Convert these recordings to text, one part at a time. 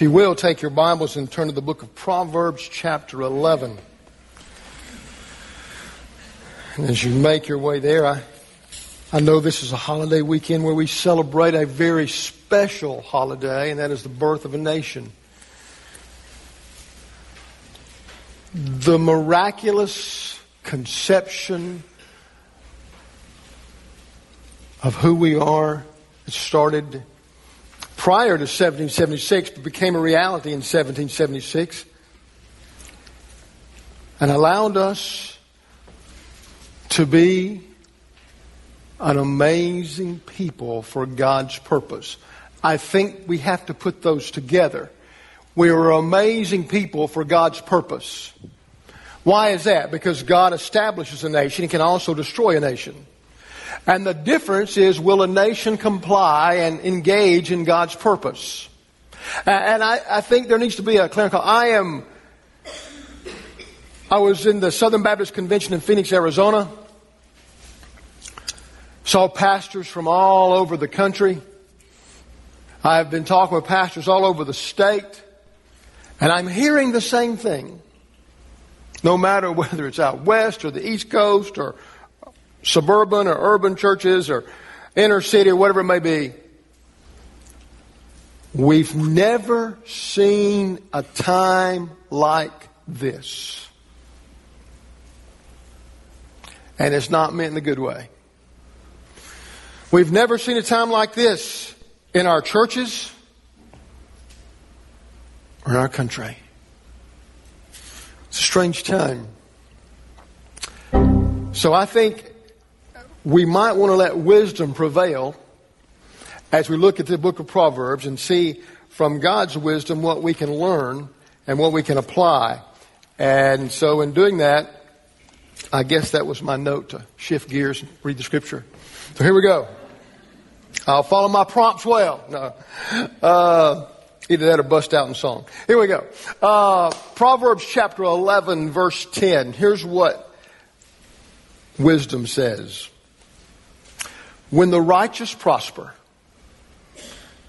If you will, take your Bibles and turn to the book of Proverbs, chapter 11. And as you make your way there, I, I know this is a holiday weekend where we celebrate a very special holiday, and that is the birth of a nation. The miraculous conception of who we are started prior to 1776, but became a reality in 1776 and allowed us to be an amazing people for God's purpose. I think we have to put those together. We are amazing people for God's purpose. Why is that? Because God establishes a nation. He can also destroy a nation. And the difference is will a nation comply and engage in God's purpose? And I, I think there needs to be a clear call. I am, I was in the Southern Baptist Convention in Phoenix, Arizona. Saw pastors from all over the country. I have been talking with pastors all over the state. And I'm hearing the same thing. No matter whether it's out west or the east coast or suburban or urban churches or inner city or whatever it may be. We've never seen a time like this. And it's not meant in a good way. We've never seen a time like this in our churches or in our country. It's a strange time. So I think we might want to let wisdom prevail as we look at the book of Proverbs and see from God's wisdom what we can learn and what we can apply. And so in doing that, I guess that was my note to shift gears and read the scripture. So here we go. I'll follow my prompts well. No. Uh, either that or bust out in song. Here we go. Uh, Proverbs chapter 11 verse 10. Here's what wisdom says. When the righteous prosper,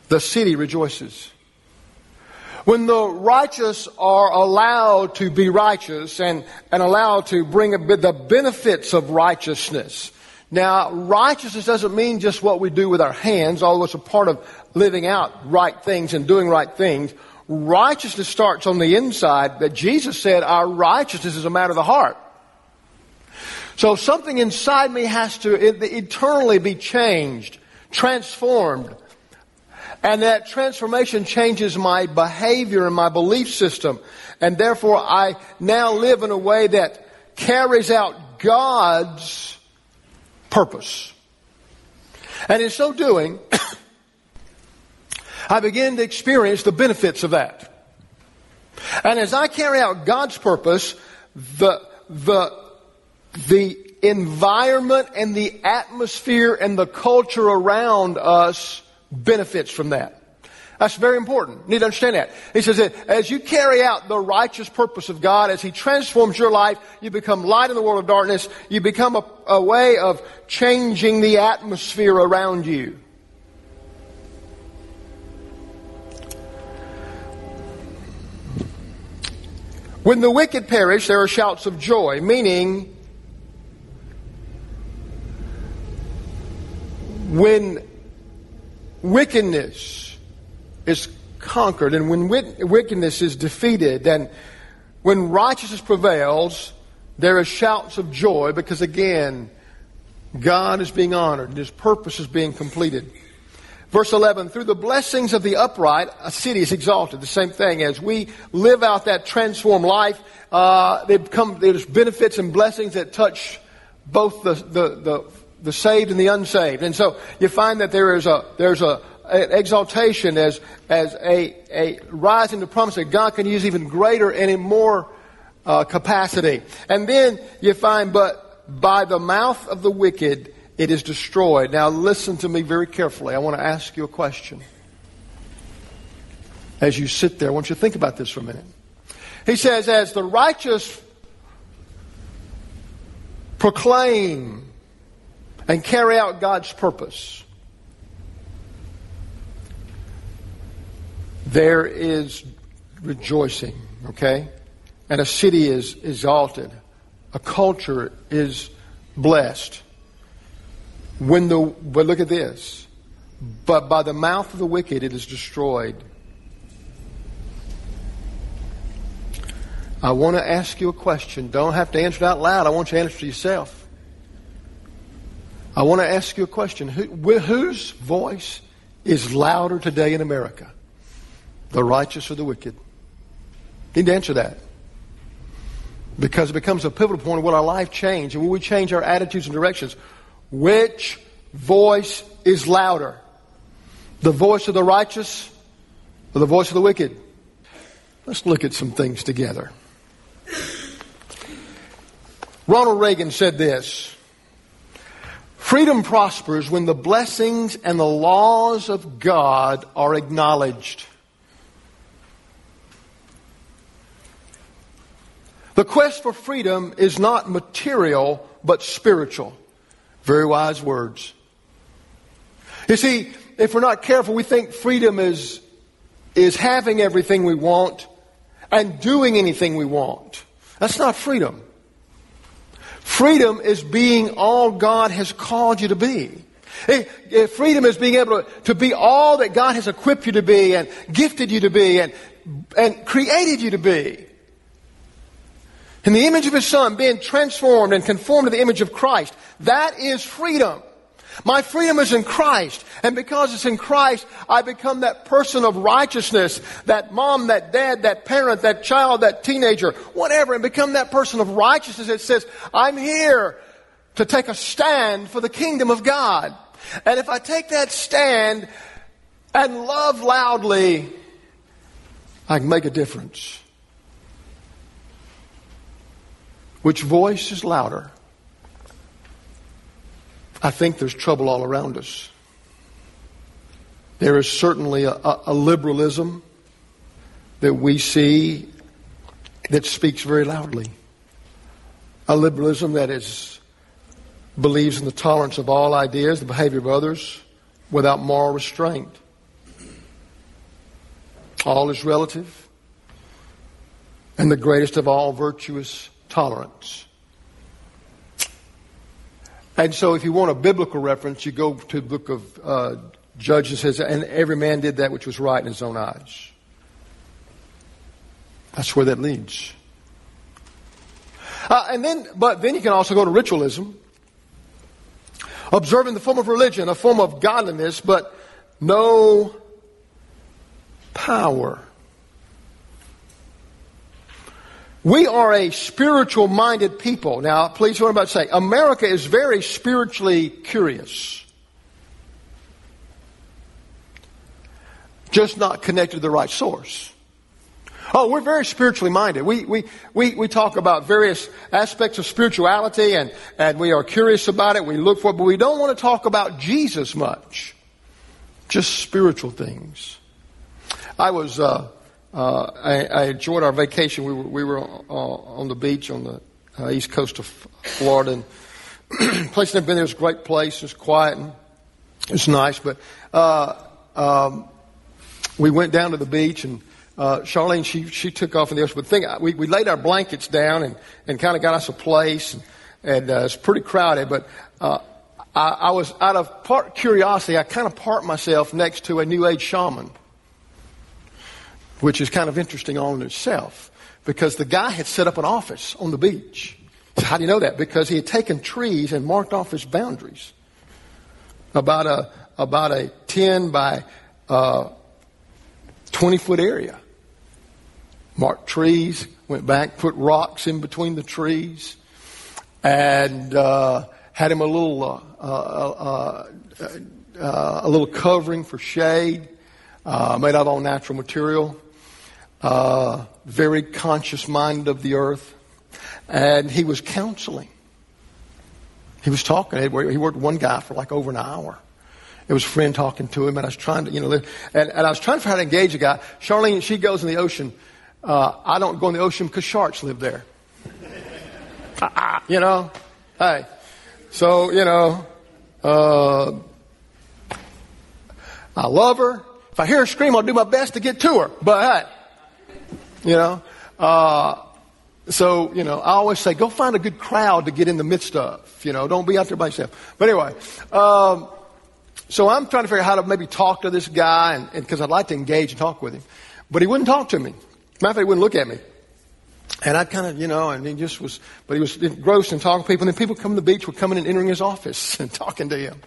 the city rejoices. When the righteous are allowed to be righteous and, and allowed to bring the benefits of righteousness. Now, righteousness doesn't mean just what we do with our hands, although it's a part of living out right things and doing right things. Righteousness starts on the inside, but Jesus said our righteousness is a matter of the heart. So something inside me has to eternally be changed, transformed. And that transformation changes my behavior and my belief system. And therefore I now live in a way that carries out God's purpose. And in so doing, I begin to experience the benefits of that. And as I carry out God's purpose, the, the the environment and the atmosphere and the culture around us benefits from that. That's very important. You need to understand that. He says that as you carry out the righteous purpose of God, as He transforms your life, you become light in the world of darkness. You become a, a way of changing the atmosphere around you. When the wicked perish, there are shouts of joy, meaning when wickedness is conquered and when wickedness is defeated and when righteousness prevails, there are shouts of joy because again, God is being honored and His purpose is being completed. Verse 11, through the blessings of the upright, a city is exalted. The same thing as we live out that transformed life, uh, they become, there's benefits and blessings that touch both the, the, the the saved and the unsaved. And so you find that there is a, there's a, exaltation as, as a, a rise into promise that God can use even greater and in more uh, capacity. And then you find, but by the mouth of the wicked, it is destroyed. Now listen to me very carefully. I want to ask you a question. As you sit there, I want you to think about this for a minute. He says, as the righteous proclaim and carry out God's purpose. there is rejoicing, okay? And a city is exalted. A culture is blessed. When the, but look at this. But by the mouth of the wicked it is destroyed. I want to ask you a question. Don't have to answer it out loud. I want you to answer it yourself. I want to ask you a question. Who, whose voice is louder today in America? The righteous or the wicked? You need to answer that. Because it becomes a pivotal point of what our life change and when we change our attitudes and directions. Which voice is louder? The voice of the righteous or the voice of the wicked? Let's look at some things together. Ronald Reagan said this Freedom prospers when the blessings and the laws of God are acknowledged. The quest for freedom is not material, but spiritual. Very wise words. You see, if we're not careful, we think freedom is, is having everything we want and doing anything we want. That's not freedom. Freedom is being all God has called you to be. Freedom is being able to, to be all that God has equipped you to be and gifted you to be and, and created you to be. In the image of His Son, being transformed and conformed to the image of Christ. That is freedom. My freedom is in Christ. And because it's in Christ, I become that person of righteousness, that mom, that dad, that parent, that child, that teenager, whatever, and become that person of righteousness that says, I'm here to take a stand for the kingdom of God. And if I take that stand and love loudly, I can make a difference. Which voice is louder? I think there's trouble all around us. There is certainly a, a, liberalism that we see that speaks very loudly. A liberalism that is believes in the tolerance of all ideas, the behavior of others, without moral restraint. All is relative, and the greatest of all virtuous tolerance. And so, if you want a biblical reference, you go to the book of uh, Judges. Says, and every man did that which was right in his own eyes. That's where that leads. Uh, and then, but then you can also go to ritualism, observing the form of religion, a form of godliness, but no power. We are a spiritual minded people. Now, please, what I'm about to say. America is very spiritually curious. Just not connected to the right source. Oh, we're very spiritually minded. We, we, we, we talk about various aspects of spirituality and, and we are curious about it. We look for it, but we don't want to talk about Jesus much. Just spiritual things. I was, uh, uh, I, I, enjoyed our vacation. We were, we were uh, on the beach on the uh, east coast of Florida. And place I've been there is a great place. It's quiet and it's nice. But uh, um, we went down to the beach and uh, Charlene, she, she took off in the ocean. But thing, we, we laid our blankets down and, and kind of got us a place. And, and uh, it's pretty crowded. But I, I was out of part curiosity, I kind of parked myself next to a New Age shaman which is kind of interesting all in itself because the guy had set up an office on the beach. So how do you know that? Because he had taken trees and marked off his boundaries. About a, about a 10 by uh, 20 foot area. Marked trees, went back, put rocks in between the trees, and uh, had him a little, uh, uh, uh, uh a little covering for shade, made out of all natural material uh, very conscious mind of the earth, and he was counseling. He was talking. He worked one guy for like over an hour. It was a friend talking to him, and I was trying to, you know, and, and I was trying to figure how to engage a guy. Charlene, she goes in the ocean. Uh, I don't go in the ocean because sharks live there. you know, hey, so you know, uh, I love her. If I hear her scream, I'll do my best to get to her. But, you know, uh, so, you know, I always say, go find a good crowd to get in the midst of. You know, don't be out there by yourself. But anyway, um, so I'm trying to figure out how to maybe talk to this guy, and because I'd like to engage and talk with him. But he wouldn't talk to me. Matter of fact, he wouldn't look at me. And I kind of, you know, and he just was, but he was engrossed in talking to people. And then people coming to the beach were coming and entering his office and talking to him.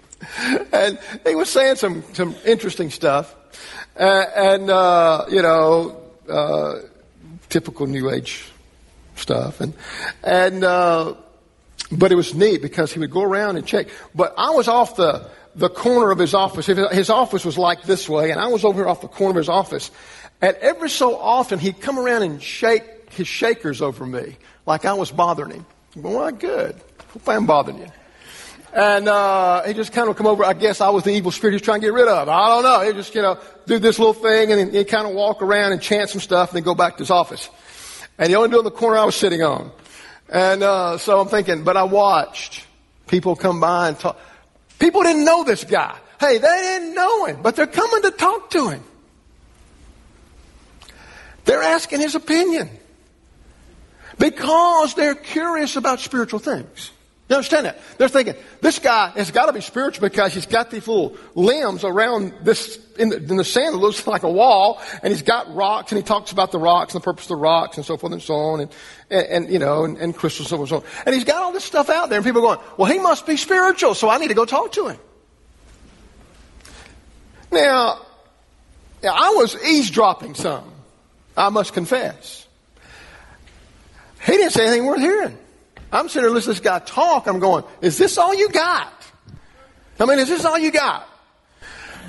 And he was saying some, some interesting stuff. Uh, and, uh, you know, uh, typical New Age stuff. And, and, uh, but it was neat because he would go around and check. But I was off the, the corner of his office. His office was like this way, and I was over here off the corner of his office. And every so often, he'd come around and shake his shakers over me, like I was bothering him. Well, good. Hope I'm bothering you. And uh, he just kind of come over. I guess I was the evil spirit he was trying to get rid of. I don't know. He just, you know, do this little thing, and he'd kind of walk around and chant some stuff, and then go back to his office. And he only do it in the corner I was sitting on. And uh, so I'm thinking, but I watched people come by and talk. People didn't know this guy. Hey, they didn't know him, but they're coming to talk to him. They're asking his opinion because they're curious about spiritual things. You understand that? They're thinking, this guy has got to be spiritual because he's got these little limbs around this, in the, in the sand that looks like a wall, and he's got rocks, and he talks about the rocks and the purpose of the rocks and so forth and so on, and, and, and you know, and, and crystals and so on. And he's got all this stuff out there, and people are going, well, he must be spiritual, so I need to go talk to him. Now, I was eavesdropping some, I must confess. He didn't say anything worth hearing. I'm sitting there listening to this guy talk. I'm going, is this all you got? I mean, is this all you got?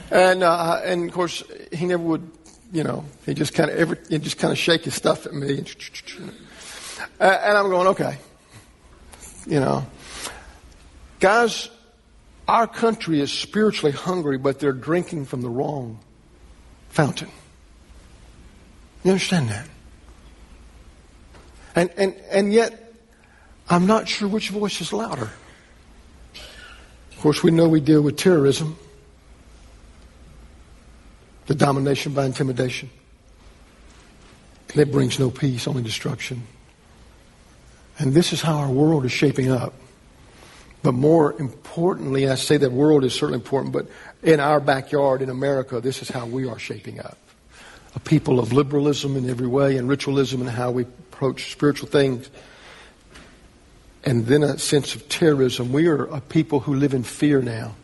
And, uh, and of course, he never would, you know, he just kind of, every, he just kind of shake his stuff at me. And, and I'm going, okay. You know, guys, our country is spiritually hungry, but they're drinking from the wrong fountain. You understand that? And, and, and yet, I'm not sure which voice is louder. Of course, we know we deal with terrorism, the domination by intimidation. That brings no peace, only destruction. And this is how our world is shaping up. But more importantly, I say that world is certainly important, but in our backyard in America, this is how we are shaping up. A people of liberalism in every way and ritualism in how we approach spiritual things and then a sense of terrorism. We are a people who live in fear now.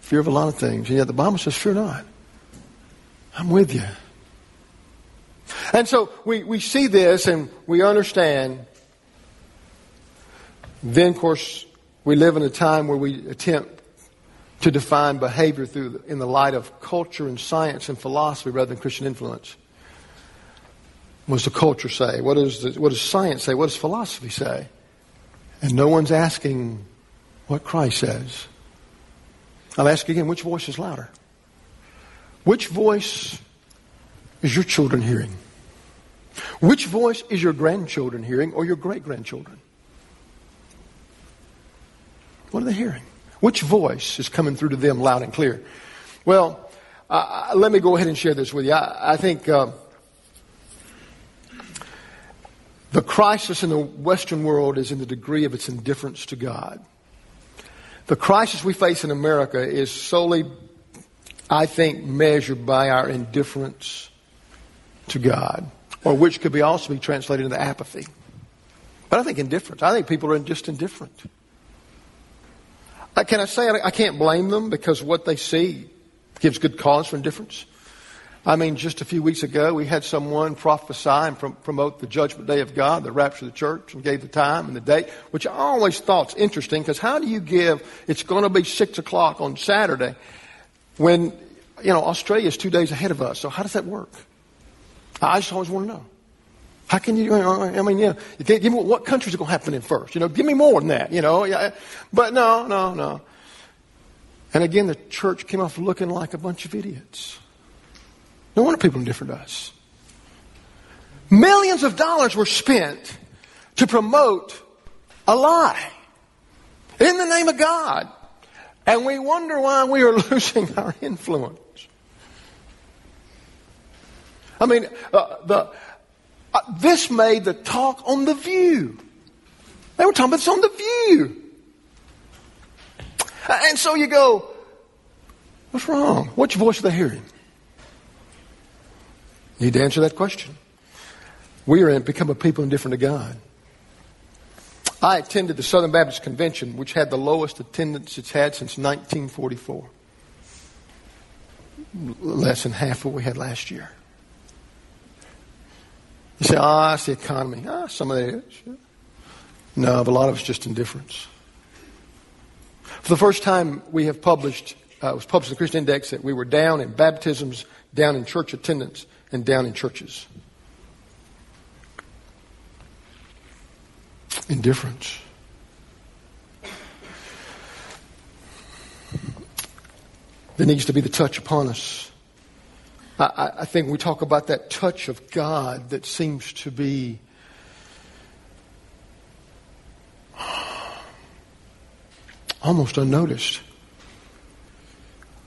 Fear of a lot of things. And yet the Bible says, fear not. I'm with you. And so we, we see this and we understand. Then, of course, we live in a time where we attempt to define behavior through in the light of culture and science and philosophy rather than Christian influence. What does the culture say? What, is the, what does science say? What does philosophy say? And no one's asking what Christ says. I'll ask you again, which voice is louder? Which voice is your children hearing? Which voice is your grandchildren hearing or your great grandchildren? What are they hearing? Which voice is coming through to them loud and clear? Well, uh, let me go ahead and share this with you. I, I think. Uh, The crisis in the Western world is in the degree of its indifference to God. The crisis we face in America is solely, I think, measured by our indifference to God, or which could be also be translated into apathy. But I think indifference. I think people are just indifferent. Uh, can I say I can't blame them because what they see gives good cause for indifference? I mean, just a few weeks ago, we had someone prophesy and promote the judgment day of God, the rapture of the church, and gave the time and the date, which I always thought's interesting because how do you give, it's going to be six o'clock on Saturday when, you know, Australia is two days ahead of us. So how does that work? I just always want to know. How can you, uh, uh, I mean, you know, you can't give me what countries are going to happen in first. You know, give me more than that, you know. But no, no, no. And again, the church came off looking like a bunch of idiots. No wonder people are indifferent to us. Millions of dollars were spent to promote a lie in the name of God. And we wonder why we are losing our influence. I mean, uh, the, uh, this made the talk on The View. They were talking about this on The View. And so you go, what's wrong? Which voice are they hearing? Need to answer that question. We are in, become a people indifferent to God. I attended the Southern Baptist Convention, which had the lowest attendance it's had since 1944. Less than half what we had last year. You say, ah, oh, it's the economy. Ah, some of it is. No, but a lot of it's just indifference. For the first time, we have published, uh, it was published in the Christian Index that we were down in baptisms, down in church attendance, and down in churches. Indifference. There needs to be the touch upon us. I, I think we talk about that touch of God that seems to be almost unnoticed.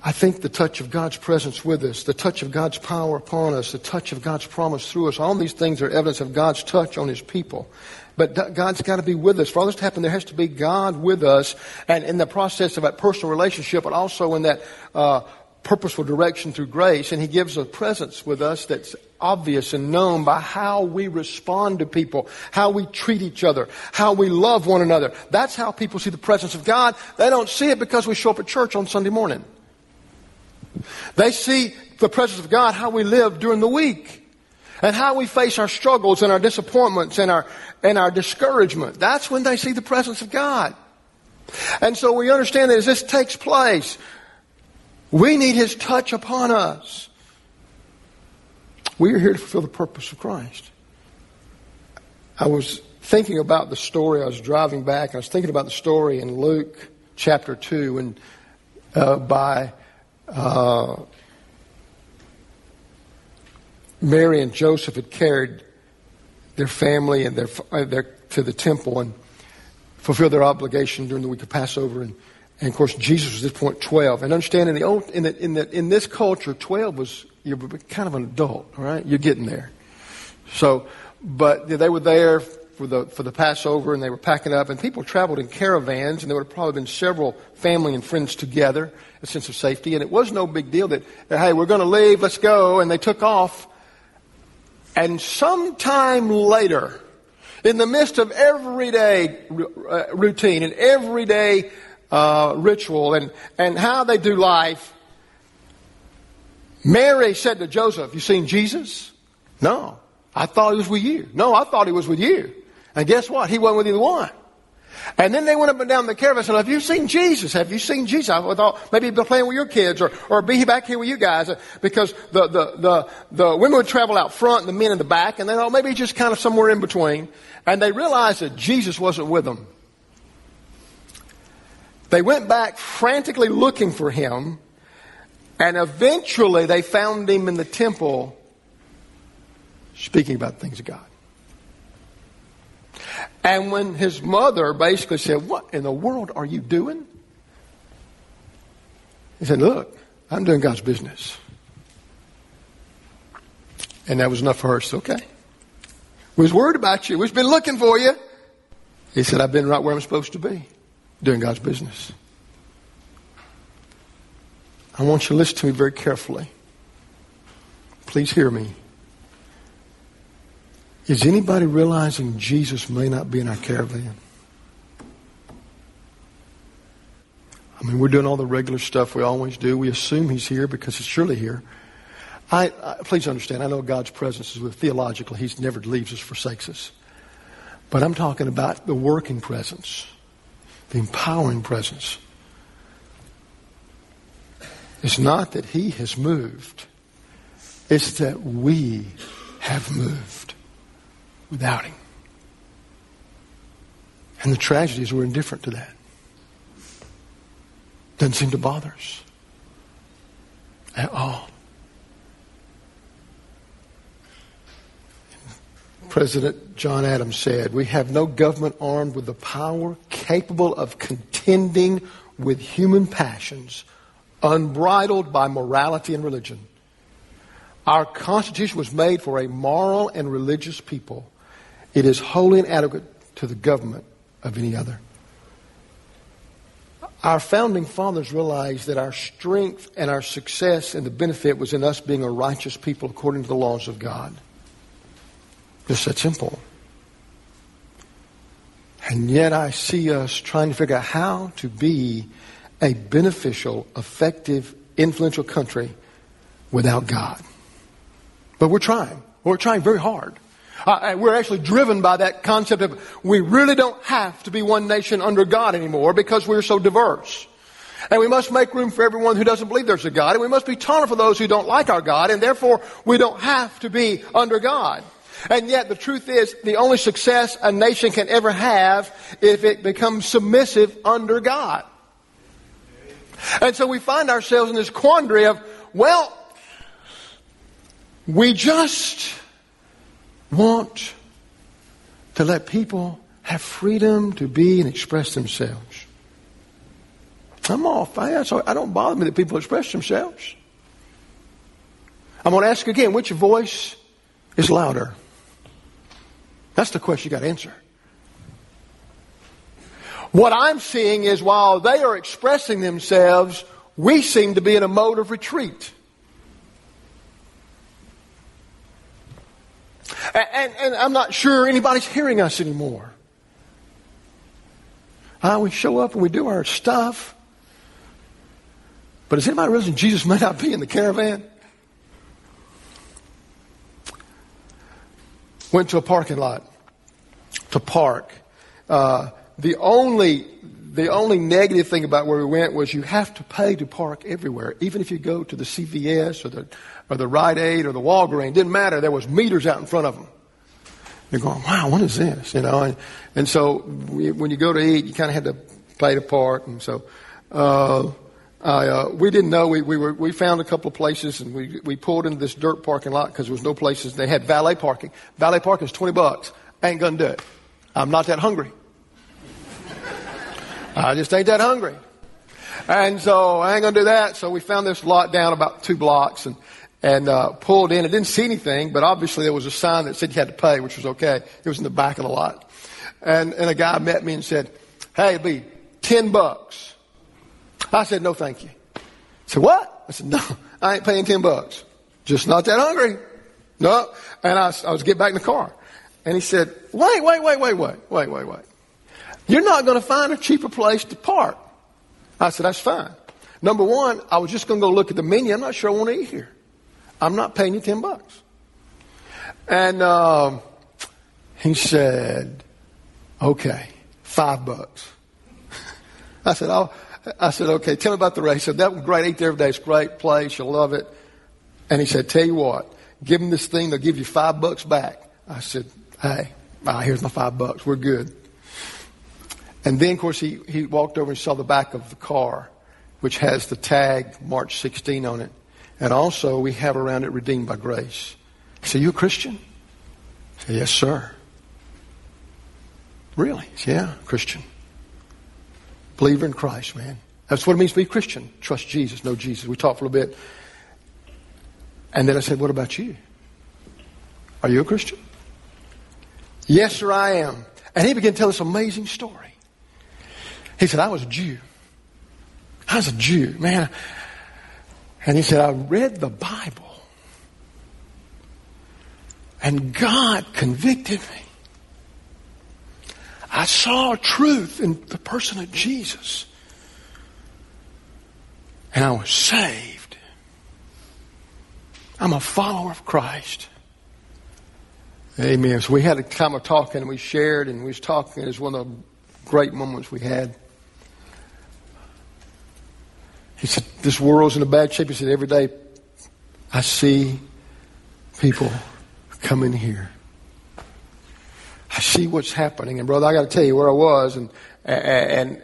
I think the touch of God's presence with us, the touch of God's power upon us, the touch of God's promise through us, all these things are evidence of God's touch on His people. But God's got to be with us. For all this to happen, there has to be God with us, and in the process of that personal relationship, but also in that uh, purposeful direction through grace. And He gives a presence with us that's obvious and known by how we respond to people, how we treat each other, how we love one another. That's how people see the presence of God. They don't see it because we show up at church on Sunday morning. They see the presence of God, how we live during the week. And how we face our struggles and our disappointments and our, and our discouragement. That's when they see the presence of God. And so we understand that as this takes place, we need His touch upon us. We are here to fulfill the purpose of Christ. I was thinking about the story. I was driving back. I was thinking about the story in Luke chapter 2 and uh, by uh, Mary and Joseph had carried their family and their, uh, their, to the temple and fulfilled their obligation during the week of Passover. And, and of course, Jesus was at this point 12. And understand in the old, in, the, in, the, in this culture, 12 was, you're kind of an adult, all right? You're getting there. So, but they were there for the, for the Passover and they were packing up and people traveled in caravans and there would have probably been several family and friends together, a sense of safety. And it was no big deal that, hey, we're going to leave, let's go. And they took off and sometime later, in the midst of everyday uh, routine and everyday uh, ritual and, and how they do life, Mary said to Joseph, You seen Jesus? No. I thought he was with you. No, I thought he was with you. And guess what? He wasn't with either one. And then they went up and down the caravan and said, Have you seen Jesus? Have you seen Jesus? I thought maybe he'd been playing with your kids or, or be back here with you guys. Uh, because the, the, the, the women would travel out front and the men in the back. And they thought maybe just kind of somewhere in between. And they realized that Jesus wasn't with them. They went back frantically looking for him. And eventually they found him in the temple speaking about things of God. And when his mother basically said, What in the world are you doing? He said, Look, I'm doing God's business. And that was enough for her. Said, Okay. We was worried about you. We've been looking for you. He said, I've been right where I'm supposed to be, doing God's business. I want you to listen to me very carefully. Please hear me. Is anybody realizing Jesus may not be in our caravan? I mean, we're doing all the regular stuff we always do. We assume he's here because he's surely here. I, I, please understand, I know God's presence is with theologically. He never leaves us, forsakes us. But I'm talking about the working presence, the empowering presence. It's not that he has moved. It's that we have moved without Him. And the tragedy is we're indifferent to that. Doesn't seem to bother us at all. President John Adams said, We have no government armed with the power capable of contending with human passions, unbridled by morality and religion. Our Constitution was made for a moral and religious people. It is wholly inadequate to the government of any other. Our founding fathers realized that our strength and our success and the benefit was in us being a righteous people according to the laws of God. Just that simple. And yet I see us trying to figure out how to be a beneficial, effective, influential country without God. But we're trying. We're trying very hard. Uh, we're actually driven by that concept of we really don't have to be one nation under God anymore because we're so diverse. And we must make room for everyone who doesn't believe there's a God. And we must be tolerant for those who don't like our God. And therefore, we don't have to be under God. And yet, the truth is, the only success a nation can ever have if it becomes submissive under God. And so we find ourselves in this quandary of, well, we just want to let people have freedom to be and express themselves. I'm all fine. I don't bother me that people express themselves. I'm going to ask again, which voice is louder? That's the question you got to answer. What I'm seeing is while they are expressing themselves, we seem to be in a mode of retreat. And, and, I'm not sure anybody's hearing us anymore. Uh, we show up and we do our stuff. But is anybody realizing Jesus may not be in the caravan? Went to a parking lot to park. Uh, the only the only negative thing about where we went was you have to pay to park everywhere, even if you go to the CVS or the or the Rite Aid or the Walgreens. Didn't matter. There was meters out in front of them. You're going, wow, what is this? You know, and, and so we, when you go to eat, you kind of had to pay to park, and so. Uh, I, uh, we didn't know. We, we, were, we found a couple of places and we, we pulled into this dirt parking lot because there was no places. They had valet parking. Valet parking is 20 bucks. I ain't going to do it. I'm not that hungry. I just ain't that hungry. And so I ain't gonna do that. So we found this lot down about two blocks and and uh, pulled in. I didn't see anything, but obviously there was a sign that said you had to pay, which was okay. It was in the back of the lot. And and a guy met me and said, "Hey, it'd be ten bucks." I said, "No, thank you." He said, "What?" I said, "No, I ain't paying ten bucks. Just not that hungry." No. And I, I was get back in the car, and he said, "Wait, wait, wait, wait, wait, wait, wait, wait." You're not going to find a cheaper place to park. I said, that's fine. Number one, I was just going to go look at the menu. I'm not sure I want to eat here. I'm not paying you 10 bucks. And um, he said, okay, five bucks. I said, oh, I said, okay, tell me about the race. He said, that was great. Ate there every day. It's a great place. You'll love it. And he said, tell you what, give them this thing. They'll give you five bucks back. I said, hey, here's my five bucks. We're good. And then, of course, he, he walked over and saw the back of the car, which has the tag March 16 on it. And also, we have around it redeemed by grace. He said, You a Christian? I said, Yes, sir. Really? Said, yeah, Christian. Believer in Christ, man. That's what it means to be a Christian. Trust Jesus, know Jesus. We talked for a little bit. And then I said, What about you? Are you a Christian? Yes, sir, I am. And he began to tell this amazing story. He said, I was a Jew. I was a Jew, man. And he said, I read the Bible. And God convicted me. I saw truth in the person of Jesus. And I was saved. I'm a follower of Christ. Amen. So we had a time of talking and we shared and we was talking. It was one of the great moments we had. He said, This world's in a bad shape. He said, Every day I see people coming here. I see what's happening. And, brother, I got to tell you where I was. And, and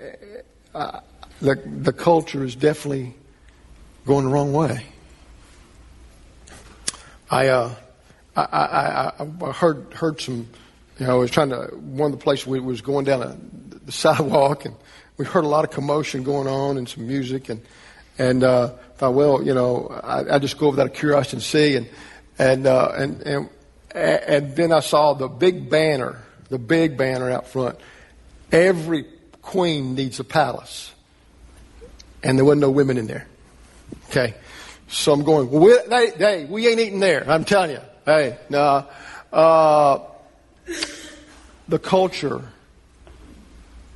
uh, the, the culture is definitely going the wrong way. I, uh, I, I, I heard, heard some, you know, I was trying to, one of the places we was going down a, the sidewalk and we heard a lot of commotion going on and some music, and and uh, thought, well, you know, I, I just go over that curiosity and see, and and uh, and and and then I saw the big banner, the big banner out front. Every queen needs a palace, and there wasn't no women in there. Okay, so I'm going. Well, we, hey, we ain't eating there. I'm telling you. Hey, no. Uh, the culture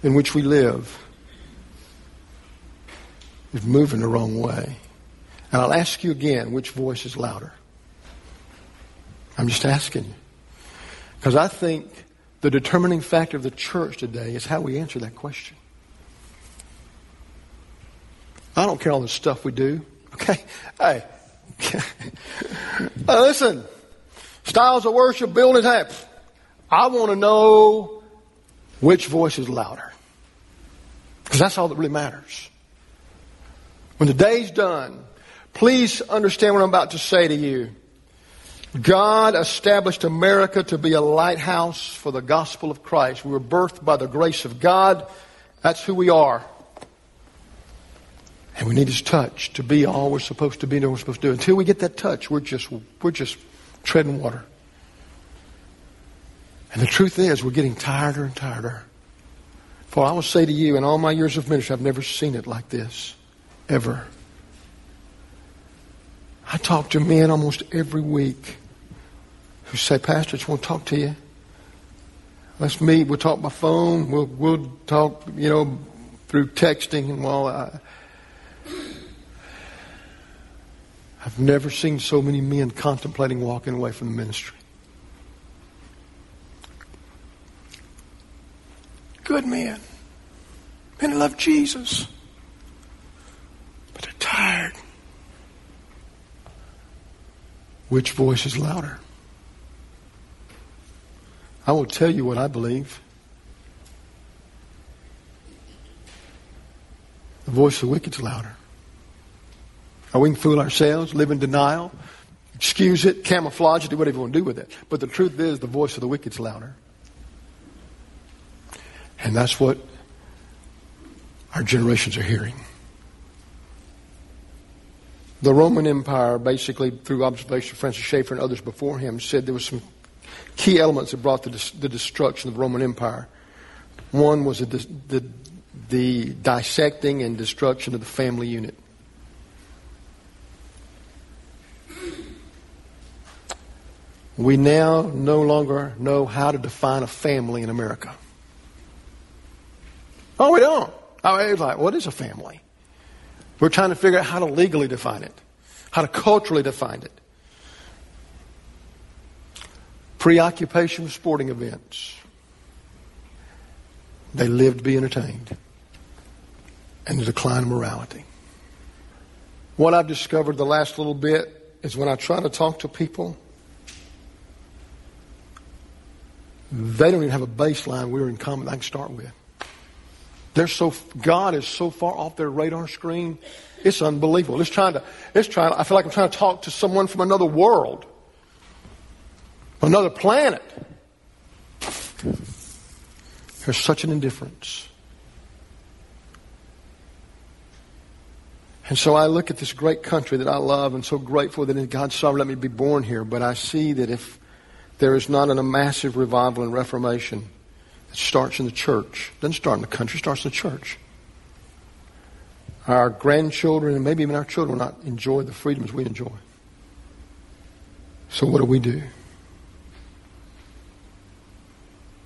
in which we live is moving the wrong way. And I'll ask you again which voice is louder? I'm just asking you. Because I think the determining factor of the church today is how we answer that question. I don't care all the stuff we do. Okay? Hey. listen. Styles of worship, buildings, hey. I want to know which voice is louder. Because that's all that really matters. When the day's done, please understand what I'm about to say to you. God established America to be a lighthouse for the gospel of Christ. We were birthed by the grace of God. That's who we are. And we need His touch to be all we're supposed to be and all we're supposed to do. Until we get that touch, we're just, we're just treading water. And the truth is, we're getting tireder and tireder. For I will say to you, in all my years of ministry, I've never seen it like this. Ever. I talk to men almost every week who say, Pastor, I just want to talk to you. Let's meet. We'll talk by phone. We'll, we'll talk, you know, through texting. And while I, I've never seen so many men contemplating walking away from the ministry. Good men. Men who love Jesus. But they're tired. Which voice is louder? I will tell you what I believe. The voice of the wicked is louder. We can fool ourselves, live in denial, excuse it, camouflage it, do whatever you want to do with it. But the truth is, the voice of the wicked is louder. And that's what our generations are hearing. The Roman Empire, basically through observation of Francis Schaeffer and others before him, said there were some key elements that brought the, the destruction of the Roman Empire. One was the, the, the dissecting and destruction of the family unit. We now no longer know how to define a family in America. Oh, we don't. Oh, I mean, like, what is a family? We're trying to figure out how to legally define it, how to culturally define it. Preoccupation with sporting events. They live to be entertained. And the decline of morality. What I've discovered the last little bit is when I try to talk to people, They don't even have a baseline we're in common I can start with. They're so God is so far off their radar screen. It's unbelievable. It's trying to. It's trying. I feel like I'm trying to talk to someone from another world, another planet. There's such an indifference. And so I look at this great country that I love and so grateful that in God's sovereign let me be born here. But I see that if there is not a massive revival and reformation that starts in the church. It doesn't start in the country, it starts in the church. Our grandchildren and maybe even our children will not enjoy the freedoms we enjoy. So what do we do?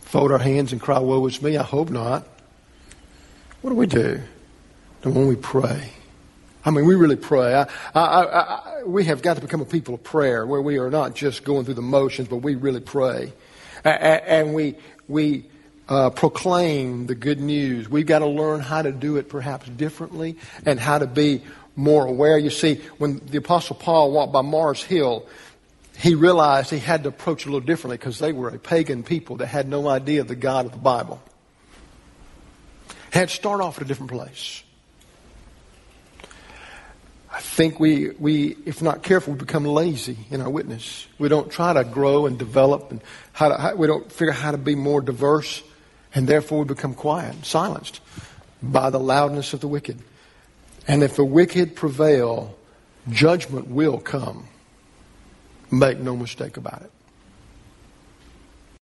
Fold our hands and cry, woe is me? I hope not. What do we do? Then when we pray, I mean, we really pray. I, I, I, we have got to become a people of prayer where we are not just going through the motions, but we really pray. And we, we uh, proclaim the good news. We've got to learn how to do it perhaps differently and how to be more aware. You see, when the Apostle Paul walked by Mars Hill, he realized he had to approach a little differently because they were a pagan people that had no idea of the God of the Bible. Had to start off at a different place. I think we, we, if not careful, we become lazy in our witness. We don't try to grow and develop, and how to, how, we don't figure out how to be more diverse, and therefore we become quiet silenced. by the loudness of the wicked. And if the wicked prevail, judgment will come. Make no mistake about it.